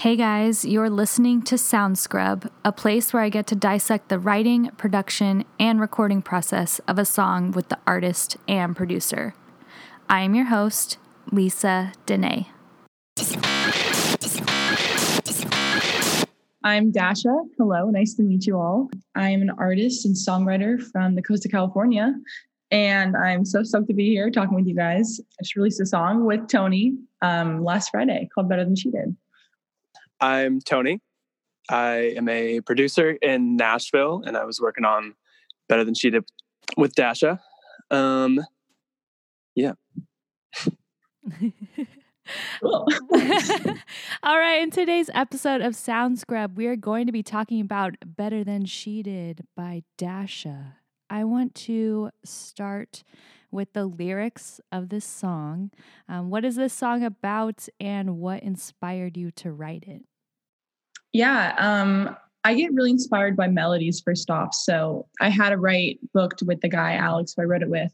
Hey guys, you're listening to Sound Scrub, a place where I get to dissect the writing, production, and recording process of a song with the artist and producer. I am your host, Lisa Dene. I'm Dasha. Hello, nice to meet you all. I am an artist and songwriter from the coast of California, and I'm so stoked to be here talking with you guys. I just released a song with Tony um, last Friday called Better Than She Did. I'm Tony. I am a producer in Nashville, and I was working on Better Than She Did with Dasha. Um, yeah. All right, in today's episode of Sound Scrub, we are going to be talking about Better Than She Did by Dasha. I want to start with the lyrics of this song. Um, what is this song about, and what inspired you to write it? Yeah, um, I get really inspired by melodies first off. So I had a write booked with the guy Alex, who I wrote it with.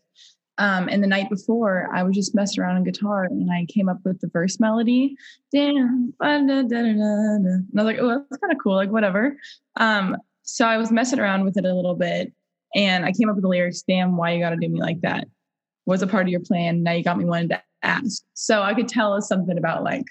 Um, and the night before, I was just messing around on guitar and I came up with the verse melody. Damn. And I was like, oh, that's kind of cool. Like, whatever. Um, so I was messing around with it a little bit and I came up with the lyrics, damn, why you got to do me like that? Was a part of your plan. Now you got me wanting to ask. So I could tell us something about like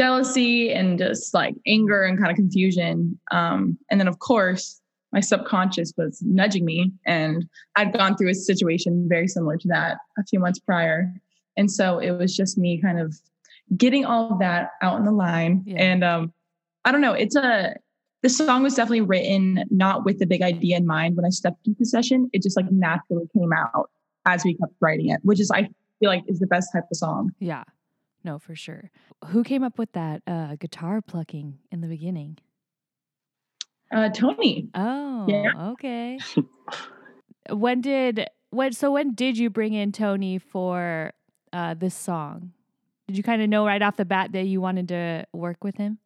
jealousy and just like anger and kind of confusion. Um, and then, of course, my subconscious was nudging me, and I'd gone through a situation very similar to that a few months prior. And so it was just me kind of getting all of that out in the line. Yeah. And um, I don't know, it's a, the song was definitely written not with the big idea in mind when I stepped into the session. It just like naturally came out as we kept writing it, which is, I feel like, is the best type of song. Yeah. No, for sure. Who came up with that uh, guitar plucking in the beginning? Uh, Tony. Oh, yeah. okay. when did when? So when did you bring in Tony for uh, this song? Did you kind of know right off the bat that you wanted to work with him?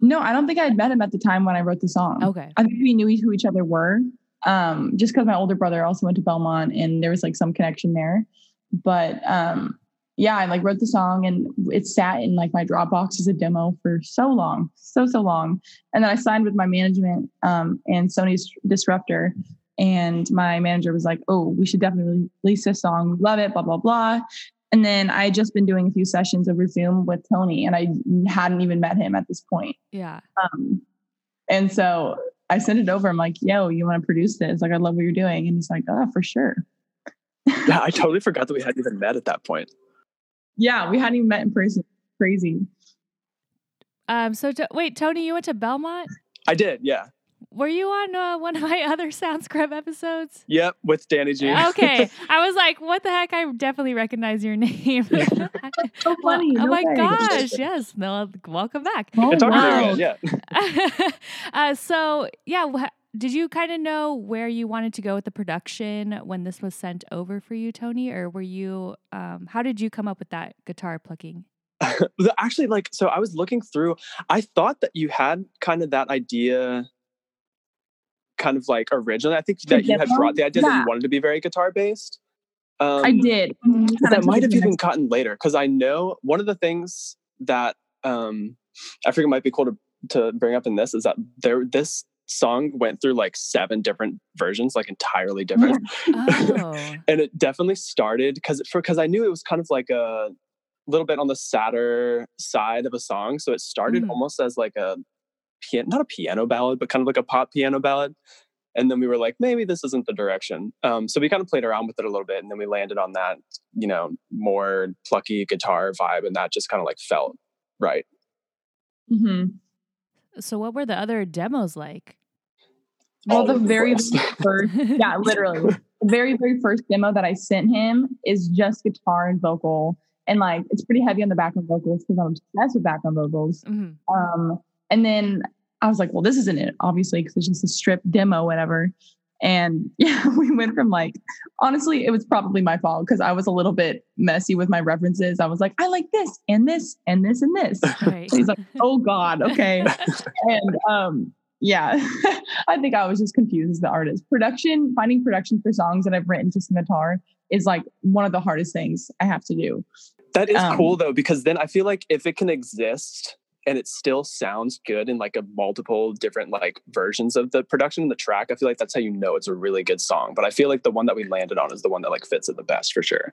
No, I don't think I had met him at the time when I wrote the song. Okay. I think we knew who each other were. Um, just because my older brother also went to Belmont and there was like some connection there. But um, yeah, I like wrote the song and it sat in like my Dropbox as a demo for so long, so so long. And then I signed with my management um, and Sony's Disruptor, and my manager was like, "Oh, we should definitely release this song. Love it." Blah blah blah. And then I had just been doing a few sessions over Zoom with Tony, and I hadn't even met him at this point. Yeah. Um, and so I sent it over. I'm like, "Yo, you want to produce this? Like, I love what you're doing." And he's like, "Oh, for sure." yeah, I totally forgot that we hadn't even met at that point. Yeah, we hadn't even met in person. Crazy. Um. So to, wait, Tony, you went to Belmont. I did. Yeah. Were you on uh, one of my other Sound Scrub episodes? Yep, with Danny G. okay, I was like, "What the heck?" I definitely recognize your name. so funny. oh my gosh! Yes, no, welcome back. Oh, it's wow. yeah. uh, so yeah, did you kind of know where you wanted to go with the production when this was sent over for you, Tony? Or were you, um, how did you come up with that guitar plucking? Actually, like, so I was looking through, I thought that you had kind of that idea kind of like originally. I think that you had brought the idea yeah. that you wanted to be very guitar based. Um, I did. That might have even gotten later because I know one of the things that um, I think it might be cool to to bring up in this is that there this song went through like seven different versions, like entirely different. Oh. and it definitely started because for because I knew it was kind of like a little bit on the sadder side of a song. So it started mm. almost as like a piano, not a piano ballad, but kind of like a pop piano ballad. And then we were like, maybe this isn't the direction. Um, so we kind of played around with it a little bit, and then we landed on that, you know, more plucky guitar vibe, and that just kind of like felt right. Hmm. So, what were the other demos like? Well, the very first, yeah, literally, the very, very first demo that I sent him is just guitar and vocal. And like, it's pretty heavy on the background vocals because I'm obsessed with background vocals. Mm-hmm. Um, and then I was like, well, this isn't it, obviously, because it's just a strip demo, whatever. And yeah, we went from like, honestly, it was probably my fault because I was a little bit messy with my references. I was like, I like this and this and this and this. Right. he's like, oh God, okay. and um, yeah, I think I was just confused as the artist. Production, finding production for songs that I've written to some guitar is like one of the hardest things I have to do. That is um, cool though, because then I feel like if it can exist and it still sounds good in like a multiple different like versions of the production and the track i feel like that's how you know it's a really good song but i feel like the one that we landed on is the one that like fits it the best for sure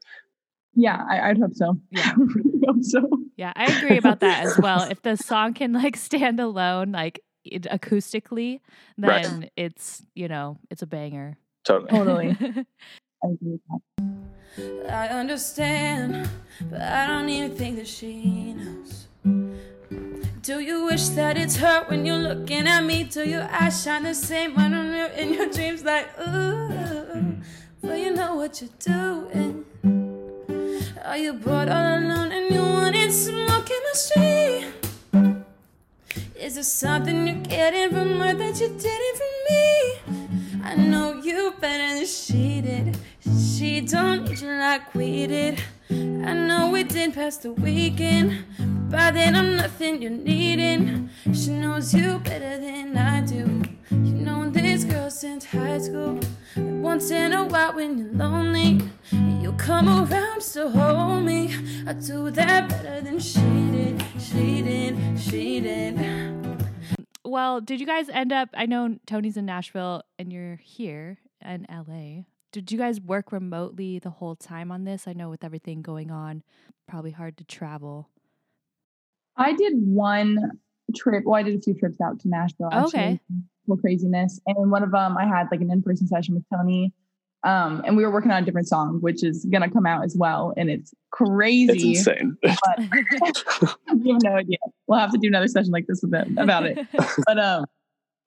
Yeah, I, I'd hope so. Yeah. I really hope so. Yeah, I agree about that as well. If the song can like stand alone, like it, acoustically, Right. then it's you know it's a banger. totally Totally. I agree with that. I understand, but I don't even think that she knows. Do you wish that it's her when you're looking at me? Do your eyes shine the same when I'm in your dreams? Like, ooh, well, you know what you're doing. Are you bored all alone and you wanted some more chemistry? Is there something you're getting from her that you didn't from me? I know you better than she did. She don't need you like we did. I know we didn't past the weekend. By then I'm nothing you're needing. She knows you better than I do. You know this girl since high school. Once in a while when you're lonely, you come around to hold me. I do that better than she did. She did. She did. Well, did you guys end up? I know Tony's in Nashville and you're here in LA. Did you guys work remotely the whole time on this? I know with everything going on, probably hard to travel. I did one trip. Well, I did a few trips out to Nashville. Actually, Okay. Craziness, and one of them I had like an in-person session with Tony, um, and we were working on a different song, which is gonna come out as well, and it's crazy. it's insane you have no idea. We'll have to do another session like this with them about it. But um,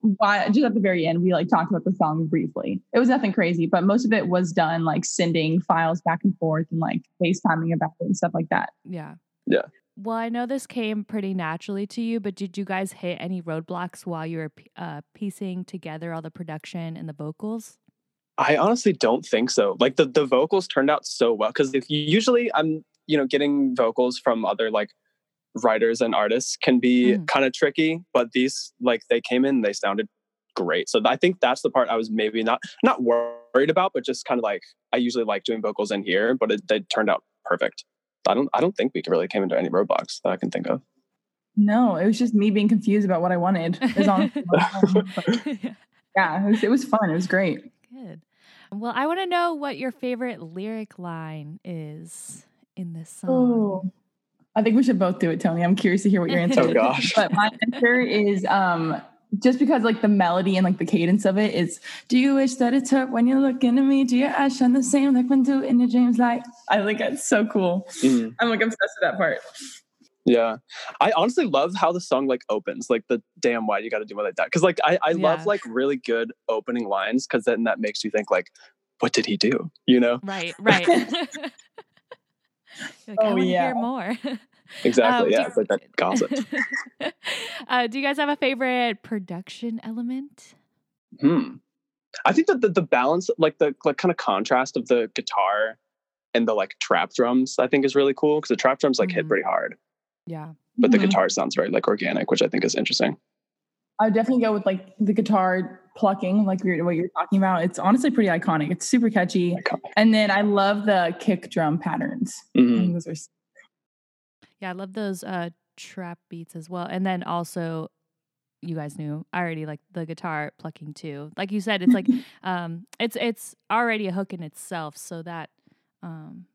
why just at the very end, we like talked about the song briefly. It was nothing crazy, but most of it was done like sending files back and forth and like FaceTiming about it and stuff like that. yeah. Yeah. Well, I know this came pretty naturally to you, but did you guys hit any roadblocks while you were uh, piecing together all the production and the vocals? I honestly don't think so. Like the the vocals turned out so well because if usually I'm you know getting vocals from other like writers and artists can be Mm. kind of tricky, but these like they came in they sounded great. So I think that's the part I was maybe not not worried about, but just kind of like I usually like doing vocals in here, but it they turned out perfect. I don't I don't think we really came into any roadblocks that I can think of. No, it was just me being confused about what I wanted. Is honestly it was. But Yeah, yeah, it was, it was fun. It was great. Good. Well, I want to know what your favorite lyric line is in this song. Oh, I think we should both do it, Tony. I'm curious to hear what your answer Oh is. gosh. But my answer is um just because like the melody and like the cadence of it is do you wish that it her when you're looking at me? Do your eyes shine the same like when do in your dreams like I think it's so cool. Mhm. I'm like obsessed with that part. Yeah. I honestly love how the song like opens, like the damn why you gotta do it like that. Cause like I, I Yeah. love like really good opening lines because then that makes you think like, what did he do? You know? Right, right. You're like, I Oh, want to yeah. hear more. Exactly. Um, yeah. do- It's like that gossip. uh, do you guys have a favorite production element? Hmm. I think that the, the balance, like the like kind of contrast of the guitar and the like trap drums, I think is really cool because the trap drums like hit Mhm. pretty hard, Yeah. but the Mhm. guitar sounds very like organic, which I think is interesting. I would definitely go with like the guitar plucking, like what you're talking about. It's honestly pretty iconic. It's super catchy. Iconic. And then I love the kick drum patterns. I Mhm. those are Yeah, I love those uh trap beats as well. And then also you guys knew I already like the guitar plucking too. Like you said, it's like um it's it's already a hook in itself, so that um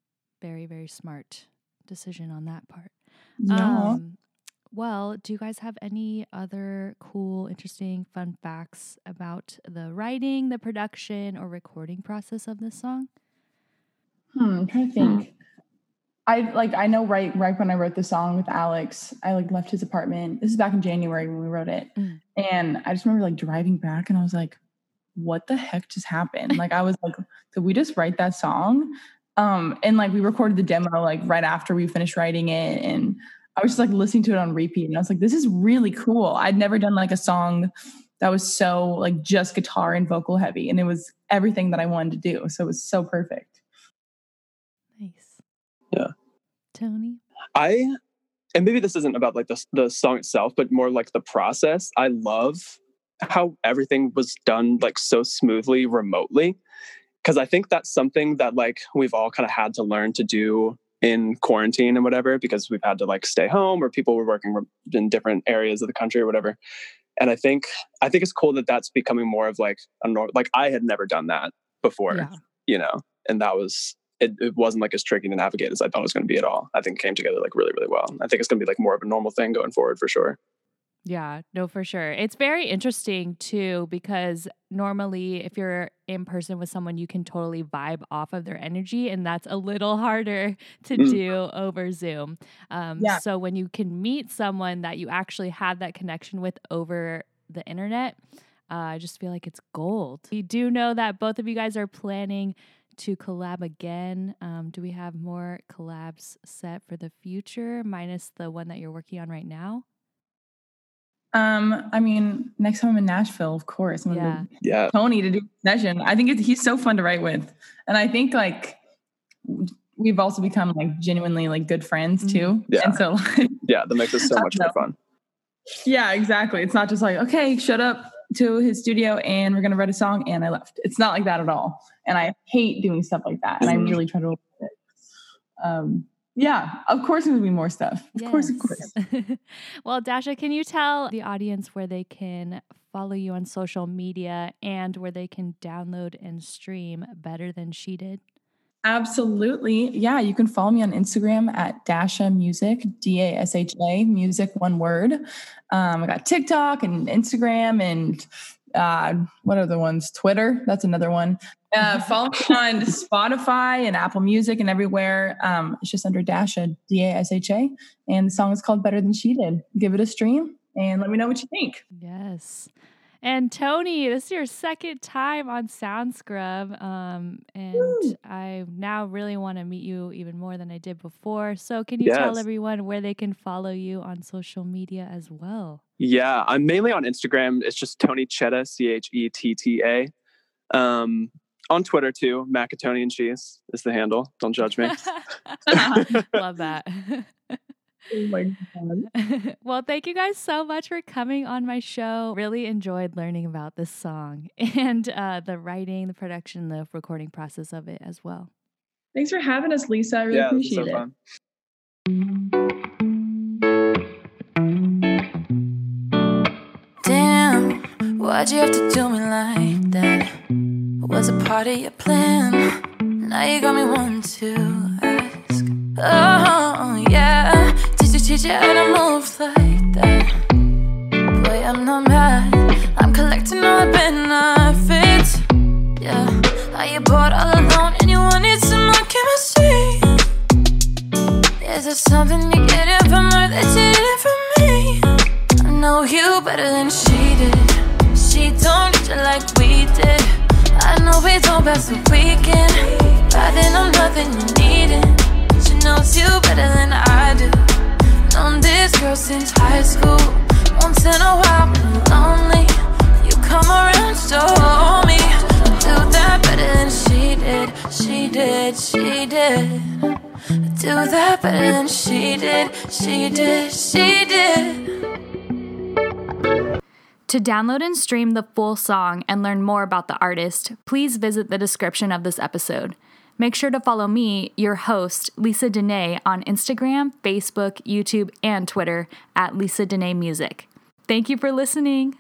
very, very smart decision on that part. Yeah. Um well, do you guys have any other cool, interesting, fun facts about the writing, the production, or recording process of this song? Hmm, I'm trying to think. I like I know right right when I wrote the song with Alex, I like left his apartment. This is back in January when we wrote it. Mm. And I just remember like driving back and I was like, what the heck just happened? like I was like, did we just write that song? Um, and like we recorded the demo like right after we finished writing it. And I was just like listening to it on repeat. And I was like, this is really cool. I'd never done like a song that was so like just guitar and vocal heavy. And it was everything that I wanted to do. So it was so perfect. Nice. Yeah. Tony? I and maybe this isn't about like the the song itself, but more like the process. I love how everything was done like so smoothly remotely because I think that's something that like we've all kind of had to learn to do in quarantine and whatever because we've had to like stay home or people were working in different areas of the country or whatever. And i think i think it's cool that that's becoming more of like a norm like i had never done that before yeah. you know? And that was it, it wasn't like as tricky to navigate as i thought it was going to be at all. I think it came together like really really well. I think it's going to be like more of a normal thing going forward for sure yeah, no, for sure. It's very interesting too, because normally if you're in person with someone, you can totally vibe off of their energy, and that's a little harder to mm. do over Zoom. Um, yeah. So when you can meet someone that you actually have that connection with over the internet, uh, I just feel like it's gold. We do know that both of you guys are planning to collab again. Um, do we have more collabs set for the future, minus the one that you're working on right now? Um, I mean, next time I'm in Nashville, of course, I'm yeah. yeah. Tony to do session. I think he's so fun to write with, and I think like we've also become like genuinely like good friends mm-hmm. too. Yeah. And so, yeah, that makes us so much more fun. Yeah, exactly. It's not just like okay, shut up to his studio and we're gonna write a song and I left. It's not like that at all. And I hate doing stuff like that, and mm-hmm. I really try to avoid it. Um, yeah, of course there's gonna be more stuff. Of yes. course, of course. well, Dasha, can you tell the audience where they can follow you on social media and where they can download and stream better than she did? Absolutely. Yeah, you can follow me on Instagram at Dasha Music, D A S H A, music, one word. Um, I got TikTok and Instagram and uh, what are the ones? Twitter. That's another one. Uh, follow me on Spotify and Apple Music and everywhere. Um, it's just under Dasha, D A S H A. And the song is called Better Than She Did. Give it a stream and let me know what you think. Yes. And Tony, this is your second time on Sound Scrub. Um, and Woo. I now really want to meet you even more than I did before. So, can you yes. tell everyone where they can follow you on social media as well? Yeah, I'm mainly on Instagram. It's just Tony Chetta, C H E T T A. Um, on Twitter too, Macatoni and Cheese is the handle. Don't judge me. Love that. oh my god. well, thank you guys so much for coming on my show. Really enjoyed learning about this song and uh, the writing, the production, the recording process of it as well. Thanks for having us, Lisa. I really yeah, appreciate so it. Damn, why'd you have to do me like that? was a part of your plan. Now you got me wanting to ask. Oh, yeah. Did you to move like that? Boy, I'm not mad. I'm collecting all the benefits. Yeah. Are you bored all alone and you wanted some more chemistry? Is there something you're getting from her that you didn't from me? I know you better than she did. She don't treat you like we did. I know we don't pass the weekend. By then I'm nothing you needing. She knows you better than I do. This girl since high school. Once in a while lonely, you come around, me. Do that better than she did. She did, she did. Do that better than she did. She did, she did. To download and stream the full song and learn more about the artist, please visit the description of this episode. Make sure to follow me, your host, Lisa Dene, on Instagram, Facebook, YouTube, and Twitter at Lisa Dene Music. Thank you for listening.